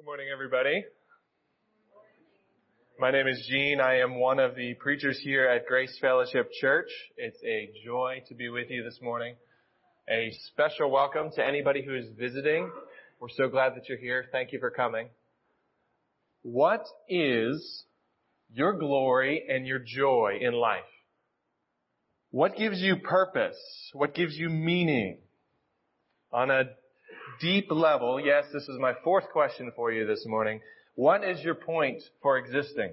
Good morning, everybody. My name is Gene. I am one of the preachers here at Grace Fellowship Church. It's a joy to be with you this morning. A special welcome to anybody who is visiting. We're so glad that you're here. Thank you for coming. What is your glory and your joy in life? What gives you purpose? What gives you meaning? On a deep level, yes, this is my fourth question for you this morning. What is your point for existing?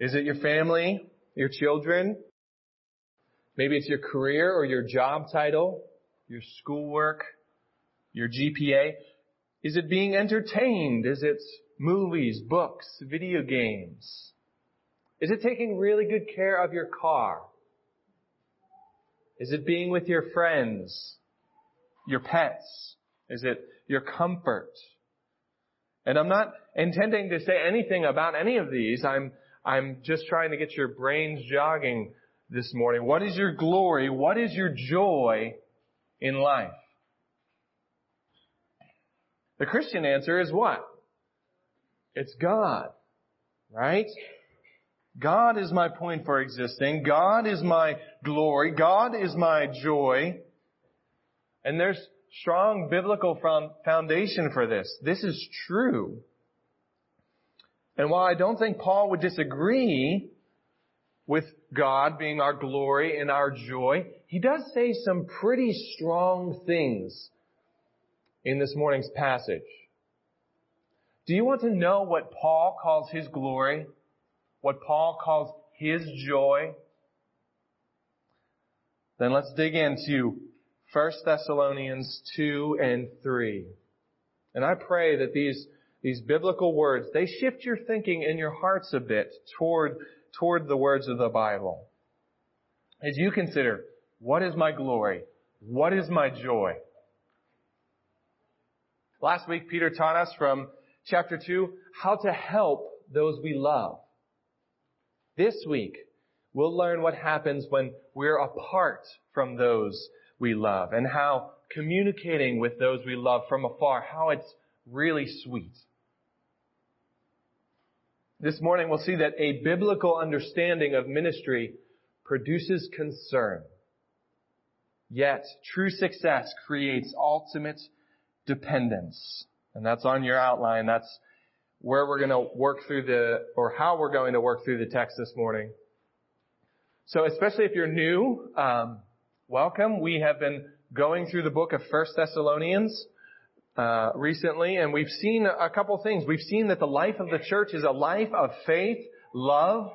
Is it your family? Your children? Maybe it's your career or your job title? Your schoolwork? Your GPA? Is it being entertained? Is it movies, books, video games? Is it taking really good care of your car? Is it being with your friends? Your pets? Is it your comfort? And I'm not intending to say anything about any of these. I'm, I'm just trying to get your brains jogging this morning. What is your glory? What is your joy in life? The Christian answer is what? It's God. Right? God is my point for existing. God is my glory. God is my joy. And there's strong biblical foundation for this. This is true. And while I don't think Paul would disagree with God being our glory and our joy, he does say some pretty strong things in this morning's passage. Do you want to know what Paul calls his glory? What Paul calls his joy? Then let's dig into 1 Thessalonians 2 and 3. And I pray that these, these biblical words, they shift your thinking in your hearts a bit toward, toward the words of the Bible. As you consider, what is my glory? What is my joy? Last week, Peter taught us from chapter 2 how to help those we love. This week, we'll learn what happens when we're apart from those we love and how communicating with those we love from afar, how it's really sweet. This morning we'll see that a biblical understanding of ministry produces concern. Yet true success creates ultimate dependence. And that's on your outline. That's where we're going to work through the, or how we're going to work through the text this morning. So especially if you're new, um, welcome. We have been going through the book of First Thessalonians uh, recently, and we've seen a couple things. We've seen that the life of the church is a life of faith, love,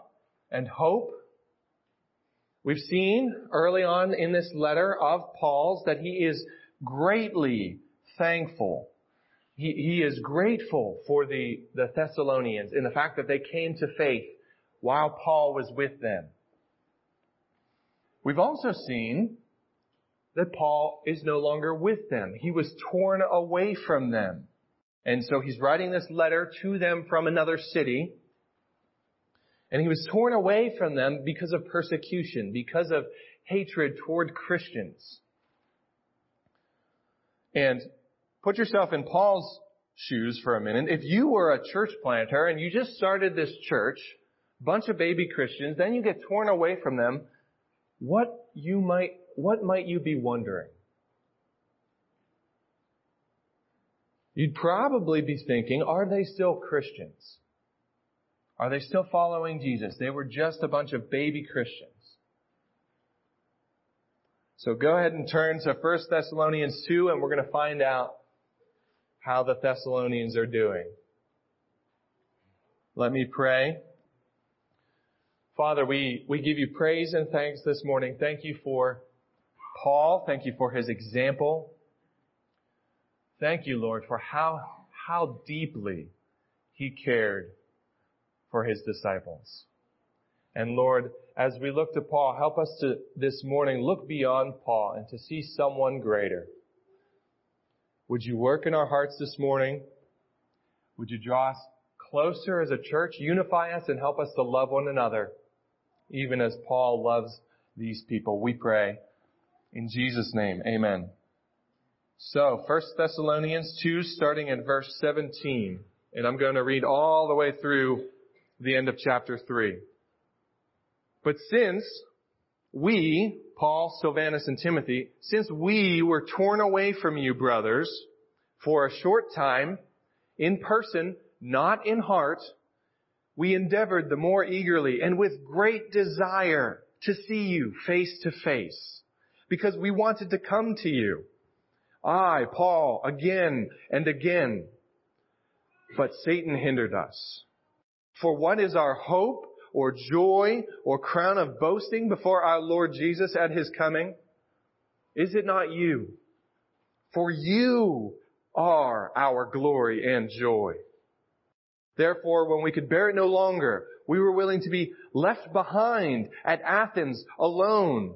and hope. We've seen early on in this letter of Paul's that he is greatly thankful. He, he is grateful for the, the Thessalonians in the fact that they came to faith while Paul was with them. We've also seen that Paul is no longer with them. He was torn away from them. And so he's writing this letter to them from another city. And he was torn away from them because of persecution, because of hatred toward Christians. And put yourself in Paul's shoes for a minute. If you were a church planter and you just started this church, a bunch of baby Christians, then you get torn away from them, what you might, what might you be wondering? You'd probably be thinking, are they still Christians? Are they still following Jesus? They were just a bunch of baby Christians. So go ahead and turn to 1 Thessalonians 2 and we're going to find out how the Thessalonians are doing. Let me pray. Father, we, we give you praise and thanks this morning. Thank you for Paul. Thank you for his example. Thank you, Lord, for how, how deeply he cared for his disciples. And Lord, as we look to Paul, help us to this morning look beyond Paul and to see someone greater. Would you work in our hearts this morning? Would you draw us closer as a church, unify us and help us to love one another? even as Paul loves these people. We pray in Jesus' name. Amen. So, 1 Thessalonians 2, starting in verse 17. And I'm going to read all the way through the end of chapter 3. But since we, Paul, Silvanus, and Timothy, since we were torn away from you, brothers, for a short time, in person, not in heart, we endeavored the more eagerly and with great desire to see you face to face, because we wanted to come to you. I, Paul, again and again. But Satan hindered us. For what is our hope or joy or crown of boasting before our Lord Jesus at his coming? Is it not you? For you are our glory and joy. Therefore, when we could bear it no longer, we were willing to be left behind at Athens alone.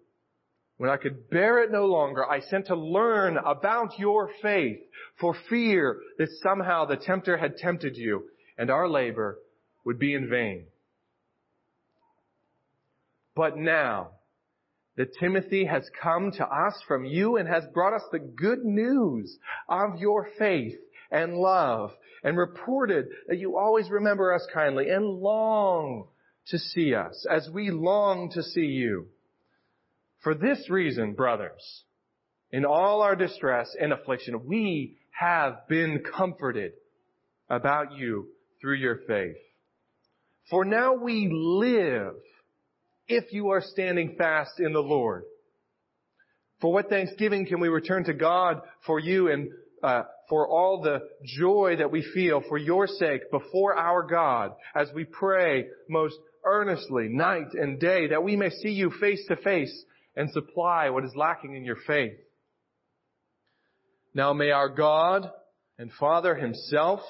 when I could bear it no longer, I sent to learn about your faith for fear that somehow the tempter had tempted you and our labor would be in vain. But now that Timothy has come to us from you and has brought us the good news of your faith and love and reported that you always remember us kindly and long to see us as we long to see you. For this reason, brothers, in all our distress and affliction, we have been comforted about you through your faith. For now we live if you are standing fast in the Lord. For what thanksgiving can we return to God for you and uh, for all the joy that we feel for your sake before our God as we pray most earnestly night and day that we may see you face to face and supply what is lacking in your faith. Now may our God and Father himself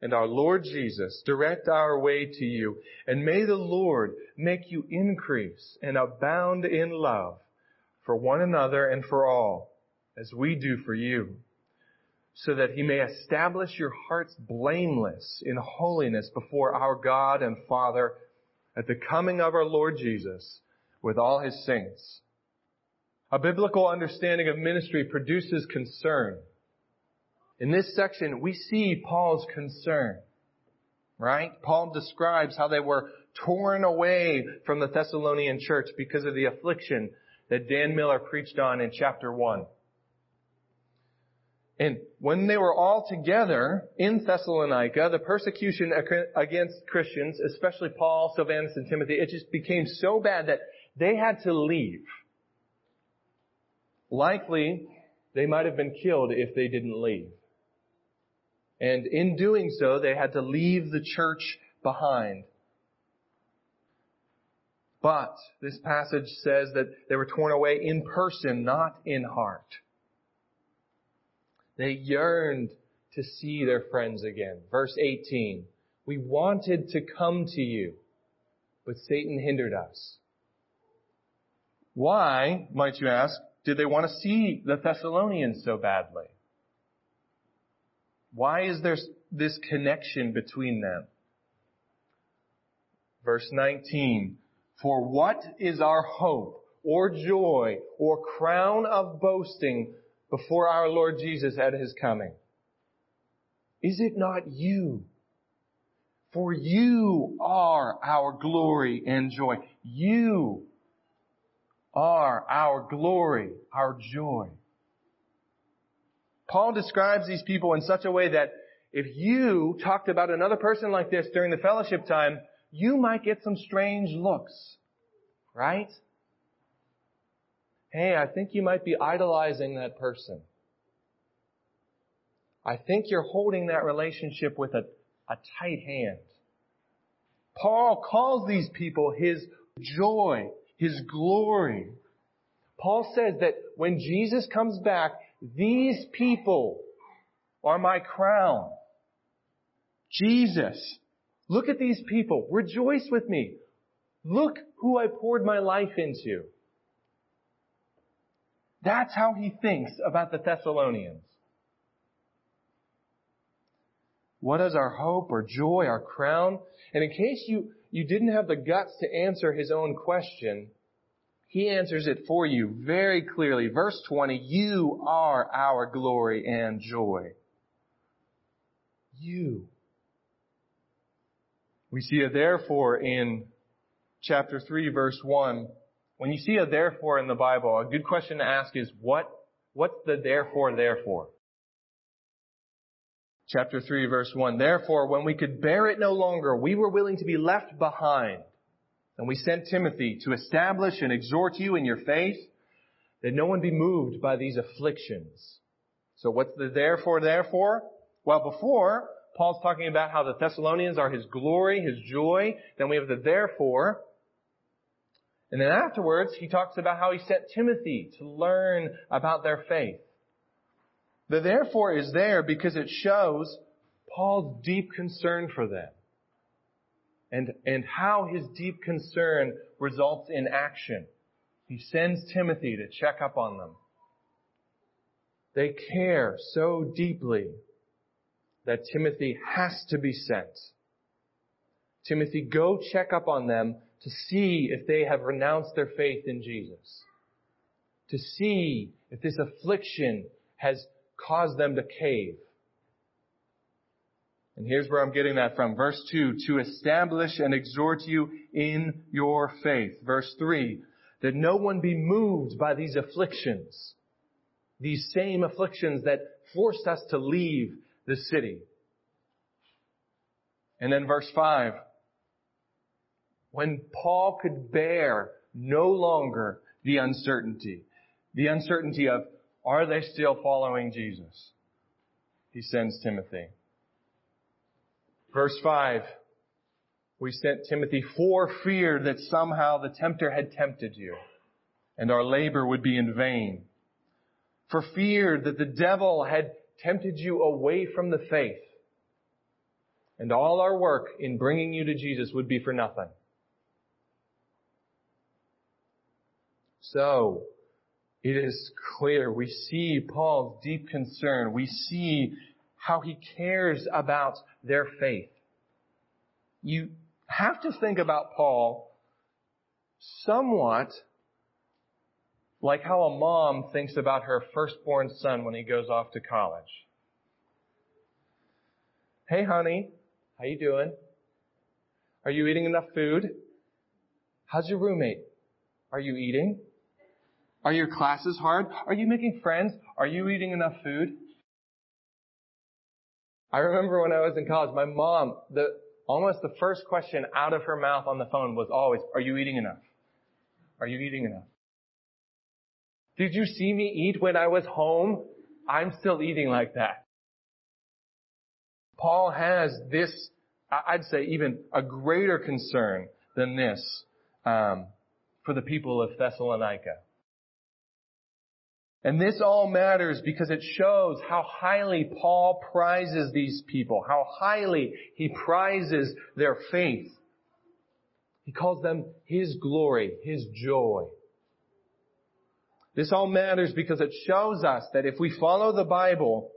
and our Lord Jesus direct our way to you. And may the Lord make you increase and abound in love for one another and for all, as we do for you, so that he may establish your hearts blameless in holiness before our God and Father at the coming of our Lord Jesus with all his saints. A biblical understanding of ministry produces concern. In this section, we see Paul's concern, right? Paul describes how they were torn away from the Thessalonian church because of the affliction that Dan Miller preached on in chapter 1. And when they were all together in Thessalonica, the persecution against Christians, especially Paul, Silvanus, and Timothy, it just became so bad that they had to leave. Likely, they might have been killed if they didn't leave. And in doing so, they had to leave the church behind. But this passage says that they were torn away in person, not in heart. They yearned to see their friends again. Verse 18. We wanted to come to you, but Satan hindered us. Why, might you ask, did they want to see the Thessalonians so badly? Why is there this connection between them? Verse 19, for what is our hope or joy or crown of boasting before our Lord Jesus at his coming? Is it not you? For you are our glory and joy. You are our glory, our joy. Paul describes these people in such a way that if you talked about another person like this during the fellowship time, you might get some strange looks. Right? Hey, I think you might be idolizing that person. I think you're holding that relationship with a, a tight hand. Paul calls these people his joy, his glory. Paul says that when Jesus comes back, These people are my crown. Jesus. Look at these people. Rejoice with me. Look who I poured my life into. That's how he thinks about the Thessalonians. What is our hope, our joy, our crown? And in case you, you didn't have the guts to answer his own question, he answers it for you very clearly. Verse 20, you are our glory and joy. You. We see a therefore in chapter 3 verse 1. When you see a therefore in the Bible, a good question to ask is what, what's the therefore therefore? Chapter 3 verse 1. Therefore, when we could bear it no longer, we were willing to be left behind. And we sent Timothy to establish and exhort you in your faith that no one be moved by these afflictions. So what's the therefore therefore? Well, before, Paul's talking about how the Thessalonians are his glory, his joy. Then we have the therefore. And then afterwards, he talks about how he sent Timothy to learn about their faith. The therefore is there because it shows Paul's deep concern for them. And, and how his deep concern results in action. He sends Timothy to check up on them. They care so deeply that Timothy has to be sent. Timothy, go check up on them to see if they have renounced their faith in Jesus. To see if this affliction has caused them to cave. And here's where I'm getting that from. Verse 2, to establish and exhort you in your faith. Verse 3, that no one be moved by these afflictions. These same afflictions that forced us to leave the city. And then verse 5. When Paul could bear no longer the uncertainty, the uncertainty of, are they still following Jesus? He sends Timothy. Verse 5. We sent Timothy for fear that somehow the tempter had tempted you and our labor would be in vain. For fear that the devil had tempted you away from the faith. And all our work in bringing you to Jesus would be for nothing. So, it is clear. We see Paul's deep concern. We see how he cares about their faith. You have to think about Paul somewhat like how a mom thinks about her firstborn son when he goes off to college. Hey honey, how you doing? Are you eating enough food? How's your roommate? Are you eating? Are your classes hard? Are you making friends? Are you eating enough food? I remember when I was in college, my mom, the, almost the first question out of her mouth on the phone was always, are you eating enough? Are you eating enough? Did you see me eat when I was home? I'm still eating like that. Paul has this, I'd say even a greater concern than this um, for the people of Thessalonica. And this all matters because it shows how highly Paul prizes these people, how highly he prizes their faith. He calls them his glory, his joy. This all matters because it shows us that if we follow the Bible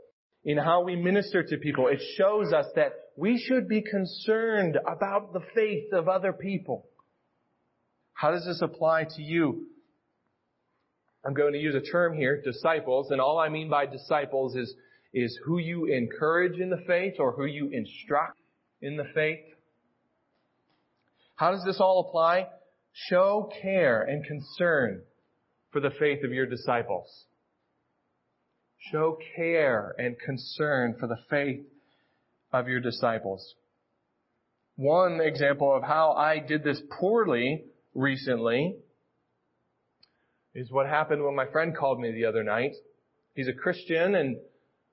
in how we minister to people, it shows us that we should be concerned about the faith of other people. How does this apply to you? I'm going to use a term here, disciples, and all I mean by disciples is, is who you encourage in the faith or who you instruct in the faith. How does this all apply? Show care and concern for the faith of your disciples. Show care and concern for the faith of your disciples. One example of how I did this poorly recently is what happened when my friend called me the other night. He's a Christian and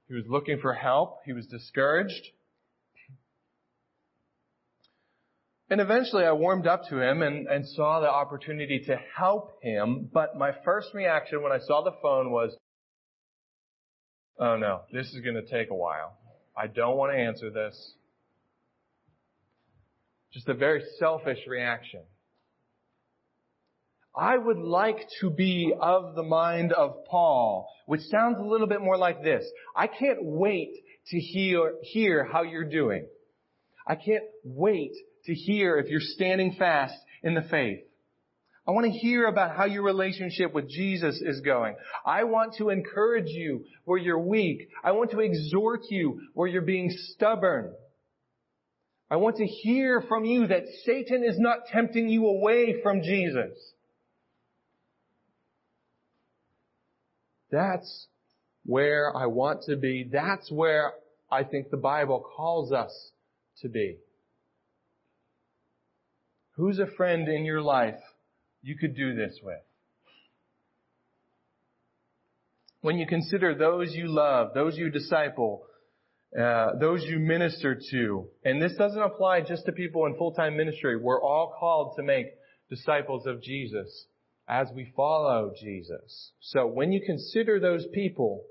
he was looking for help. He was discouraged. And eventually I warmed up to him and, and saw the opportunity to help him. But my first reaction when I saw the phone was, oh no, this is going to take a while. I don't want to answer this. Just a very selfish reaction. I would like to be of the mind of Paul, which sounds a little bit more like this. I can't wait to hear, hear how you're doing. I can't wait to hear if you're standing fast in the faith. I want to hear about how your relationship with Jesus is going. I want to encourage you where you're weak. I want to exhort you where you're being stubborn. I want to hear from you that Satan is not tempting you away from Jesus. That's where I want to be. That's where I think the Bible calls us to be. Who's a friend in your life you could do this with? When you consider those you love, those you disciple, uh, those you minister to, and this doesn't apply just to people in full-time ministry. We're all called to make disciples of Jesus as we follow Jesus. So when you consider those people,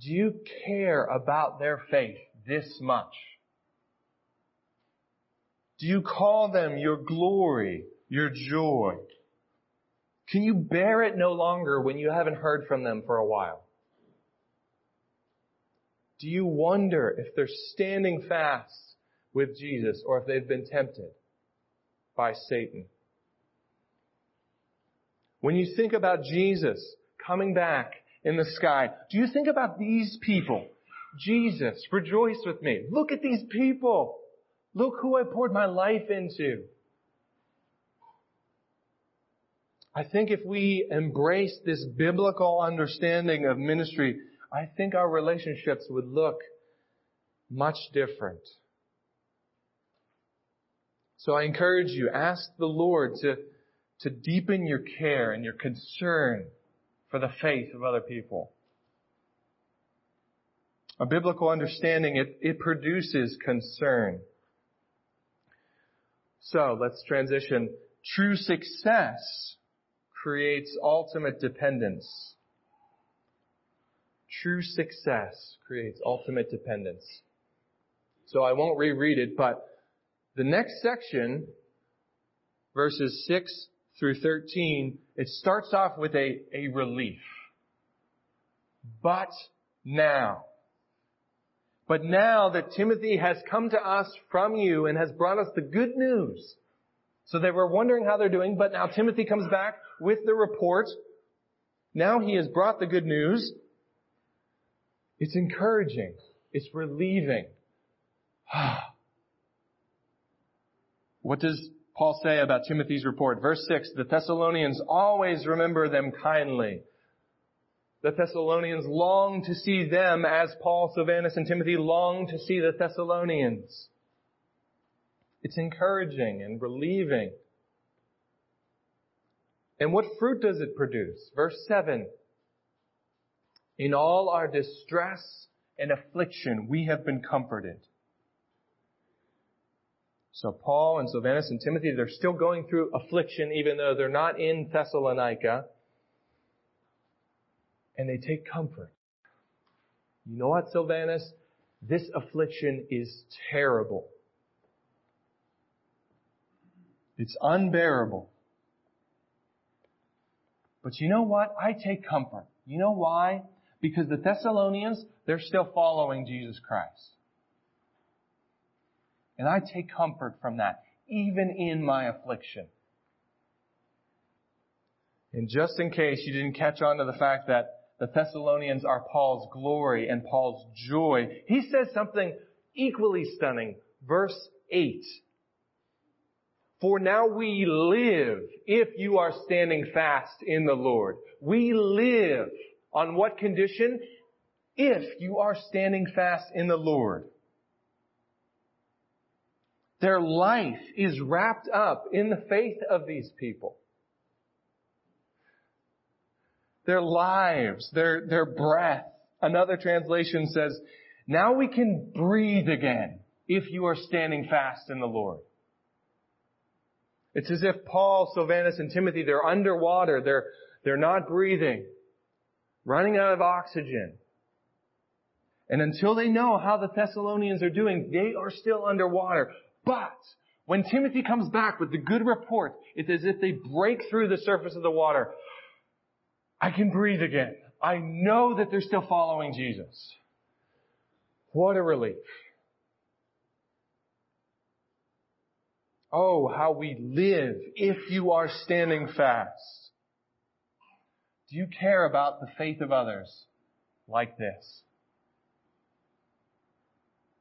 do you care about their faith this much? Do you call them your glory, your joy? Can you bear it no longer when you haven't heard from them for a while? Do you wonder if they're standing fast with Jesus or if they've been tempted by Satan? When you think about Jesus coming back in the sky, do you think about these people? Jesus, rejoice with me. Look at these people. Look who I poured my life into. I think if we embrace this biblical understanding of ministry, I think our relationships would look much different. So I encourage you, ask the Lord to to deepen your care and your concern for the faith of other people. A biblical understanding, it, it produces concern. So let's transition. True success creates ultimate dependence. True success creates ultimate dependence. So I won't reread it, but the next section, verses 6 through 13, it starts off with a, a relief. But now. But now that Timothy has come to us from you and has brought us the good news. So they were wondering how they're doing, but now Timothy comes back with the report. Now he has brought the good news. It's encouraging. It's relieving. what does Paul say about Timothy's report? Verse 6, the Thessalonians always remember them kindly. The Thessalonians long to see them as Paul, Silvanus, and Timothy long to see the Thessalonians. It's encouraging and relieving. And what fruit does it produce? Verse 7. In all our distress and affliction, we have been comforted. So Paul and Silvanus and Timothy, they're still going through affliction even though they're not in Thessalonica. And they take comfort. You know what, Silvanus? This affliction is terrible. It's unbearable. But you know what? I take comfort. You know why? Because the Thessalonians, they're still following Jesus Christ. And I take comfort from that, even in my affliction. And just in case you didn't catch on to the fact that the Thessalonians are Paul's glory and Paul's joy, he says something equally stunning. Verse 8. For now we live if you are standing fast in the Lord. We live on what condition? If you are standing fast in the Lord. Their life is wrapped up in the faith of these people. Their lives, their, their breath. Another translation says, now we can breathe again if you are standing fast in the Lord. It's as if Paul, Silvanus, and Timothy, they're underwater. They're, they're not breathing. running out of oxygen. And until they know how the Thessalonians are doing, they are still underwater. But when Timothy comes back with the good report, it's as if they break through the surface of the water. I can breathe again. I know that they're still following Jesus. What a relief. Oh, how we live if you are standing fast. Do you care about the faith of others like this?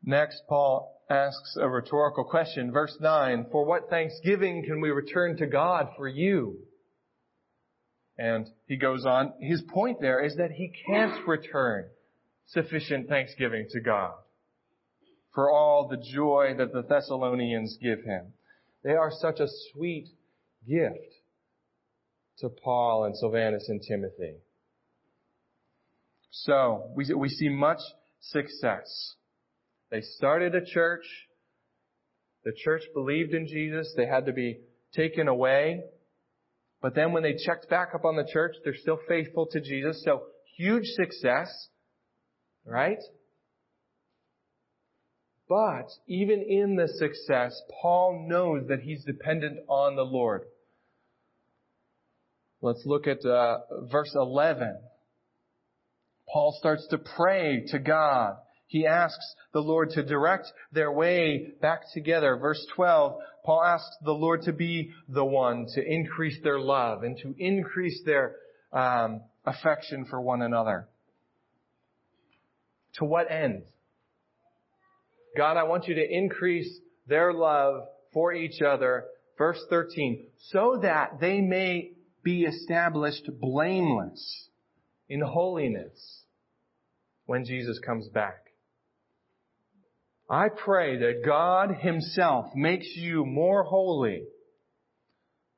Next, Paul asks a rhetorical question. Verse 9, For what thanksgiving can we return to God for you? And he goes on, his point there is that he can't return sufficient thanksgiving to God for all the joy that the Thessalonians give him. They are such a sweet gift to Paul and Silvanus and Timothy. So, we, we see much success. They started a church. The church believed in Jesus. They had to be taken away. But then when they checked back up on the church, they're still faithful to Jesus. So huge success, right? But even in the success, Paul knows that he's dependent on the Lord. Let's look at uh, verse 11. Paul starts to pray to God. He asks the Lord to direct their way back together. Verse 12, Paul asks the Lord to be the one to increase their love and to increase their um, affection for one another. To what end? God, I want you to increase their love for each other. Verse 13, so that they may be established blameless in holiness when Jesus comes back. I pray that God himself makes you more holy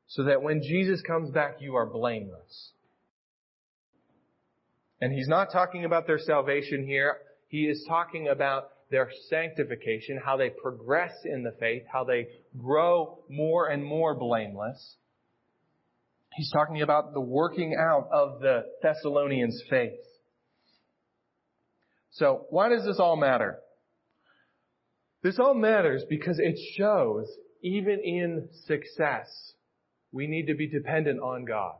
so that when Jesus comes back, you are blameless. And he's not talking about their salvation here. He is talking about their sanctification, how they progress in the faith, how they grow more and more blameless. He's talking about the working out of the Thessalonians' faith. So, why does this all matter? This all matters because it shows, even in success, we need to be dependent on God.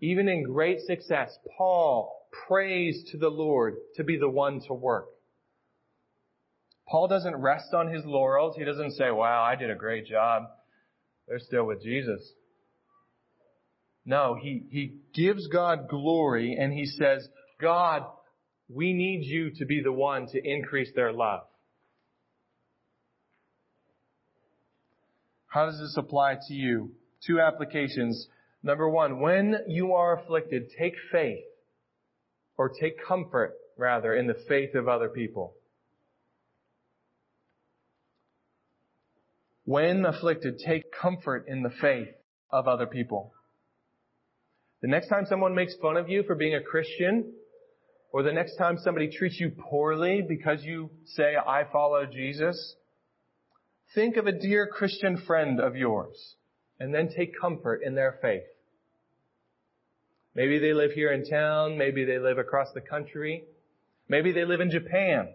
Even in great success, Paul prays to the Lord to be the one to work. Paul doesn't rest on his laurels. He doesn't say, wow, I did a great job. They're still with Jesus. No, he, he gives God glory and he says, God, we need you to be the one to increase their love. How does this apply to you? Two applications. Number one, when you are afflicted, take faith or take comfort rather in the faith of other people. when afflicted, take comfort in the faith of other people. The next time someone makes fun of you for being a Christian, or the next time somebody treats you poorly because you say, I follow Jesus, think of a dear Christian friend of yours and then take comfort in their faith. Maybe they live here in town. Maybe they live across the country. Maybe they live in Japan.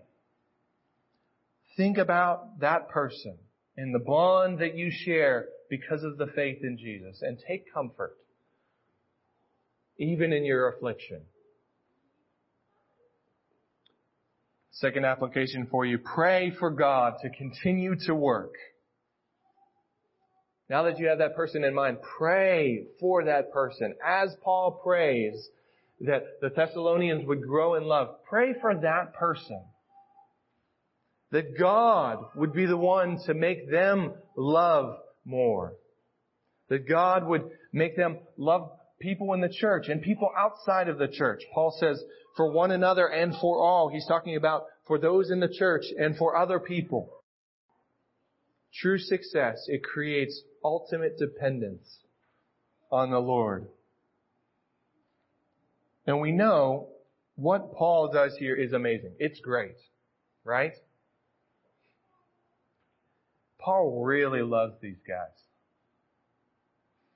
Think about that person and the bond that you share because of the faith in Jesus and take comfort even in your affliction. Second application for you, pray for God to continue to work. Now that you have that person in mind, pray for that person. As Paul prays that the Thessalonians would grow in love, pray for that person that God would be the one to make them love more. That God would make them love people in the church and people outside of the church. Paul says, for one another and for all. He's talking about for those in the church and for other people. True success, it creates ultimate dependence on the Lord. And we know what Paul does here is amazing. It's great, right? Paul really loves these guys.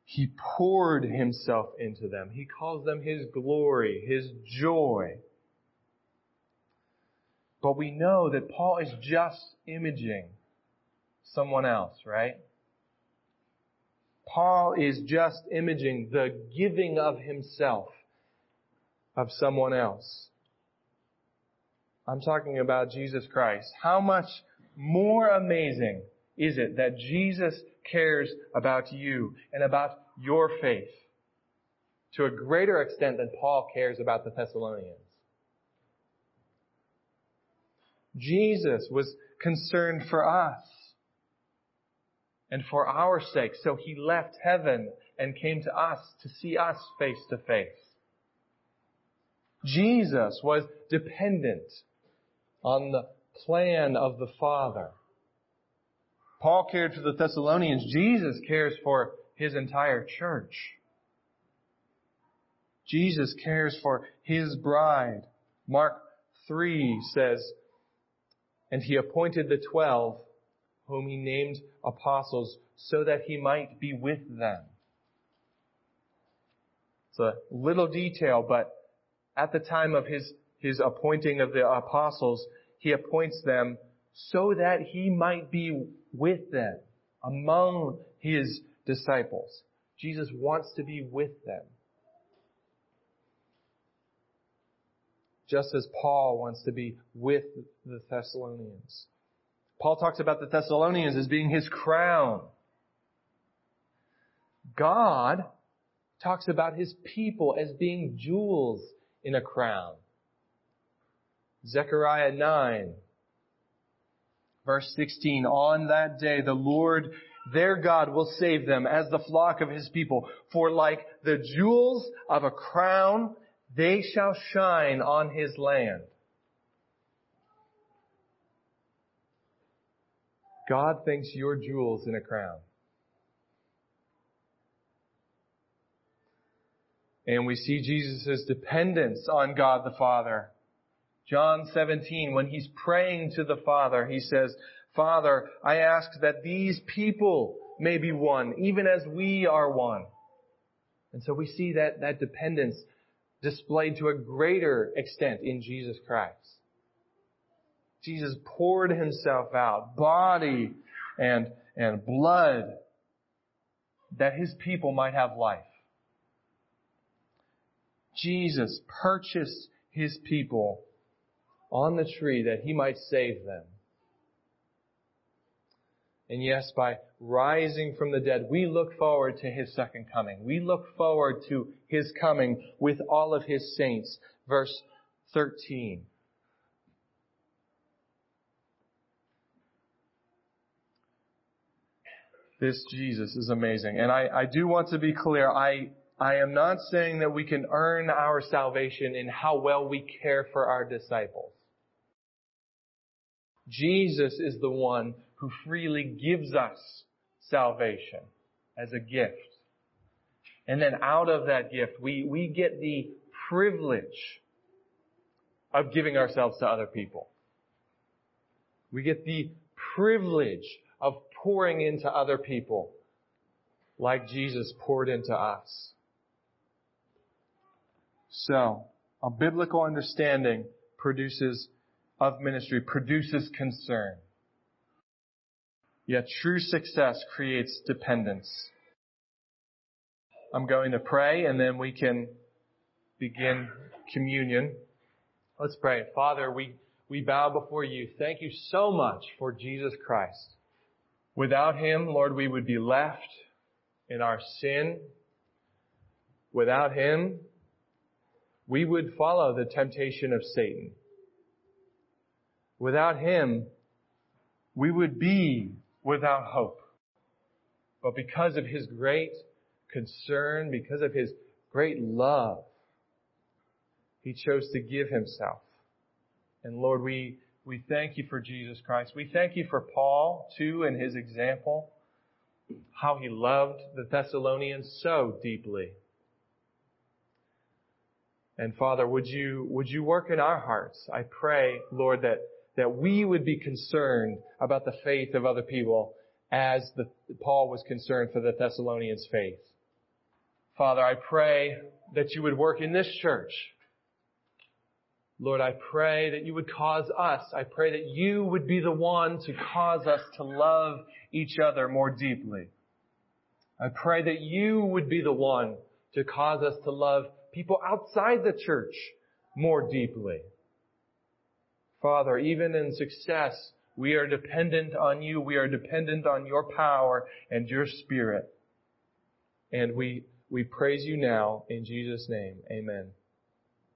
He poured himself into them. He calls them his glory, his joy. But we know that Paul is just imaging someone else, right? Paul is just imaging the giving of himself of someone else. I'm talking about Jesus Christ. How much more amazing is it that Jesus cares about you and about your faith to a greater extent than Paul cares about the Thessalonians? Jesus was concerned for us and for our sake. So he left heaven and came to us to see us face to face. Jesus was dependent on the plan of the Father. Paul cared for the Thessalonians. Jesus cares for his entire church. Jesus cares for his bride. Mark 3 says, And he appointed the twelve, whom he named apostles, so that he might be with them. It's a little detail, but at the time of his, his appointing of the apostles, he appoints them so that he might be with them among his disciples. Jesus wants to be with them. Just as Paul wants to be with the Thessalonians. Paul talks about the Thessalonians as being his crown. God talks about his people as being jewels in a crown. Zechariah 9, verse 16, on that day the Lord their God will save them as the flock of his people. For like the jewels of a crown, they shall shine on his land. God thinks you're jewels in a crown. And we see Jesus' dependence on God the Father. John 17, when he's praying to the Father, he says, Father, I ask that these people may be one, even as we are one. And so we see that, that dependence displayed to a greater extent in Jesus Christ. Jesus poured himself out, body and, and blood, that his people might have life. Jesus purchased his people on the tree that he might save them. And yes, by rising from the dead, we look forward to his second coming. We look forward to his coming with all of his saints. Verse 13. This Jesus is amazing. And I, I do want to be clear. I, I am not saying that we can earn our salvation in how well we care for our disciples. Jesus is the one who freely gives us salvation as a gift. And then out of that gift, we, we get the privilege of giving ourselves to other people. We get the privilege of pouring into other people like Jesus poured into us. So, a biblical understanding produces of ministry produces concern. Yet true success creates dependence. I'm going to pray and then we can begin communion. Let's pray. Father, we, we bow before you. Thank you so much for Jesus Christ. Without Him, Lord, we would be left in our sin. Without Him, we would follow the temptation of Satan. Without Him, we would be without hope. But because of His great concern, because of His great love, He chose to give Himself. And Lord, we, we thank you for Jesus Christ. We thank you for Paul, too, and his example, how he loved the Thessalonians so deeply. And Father, would you, would you work in our hearts? I pray, Lord, that that we would be concerned about the faith of other people as the, Paul was concerned for the Thessalonians' faith. Father, I pray that you would work in this church. Lord, I pray that you would cause us, I pray that you would be the one to cause us to love each other more deeply. I pray that you would be the one to cause us to love people outside the church more deeply. Father, even in success, we are dependent on you. We are dependent on your power and your spirit. And we, we praise you now in Jesus' name. Amen.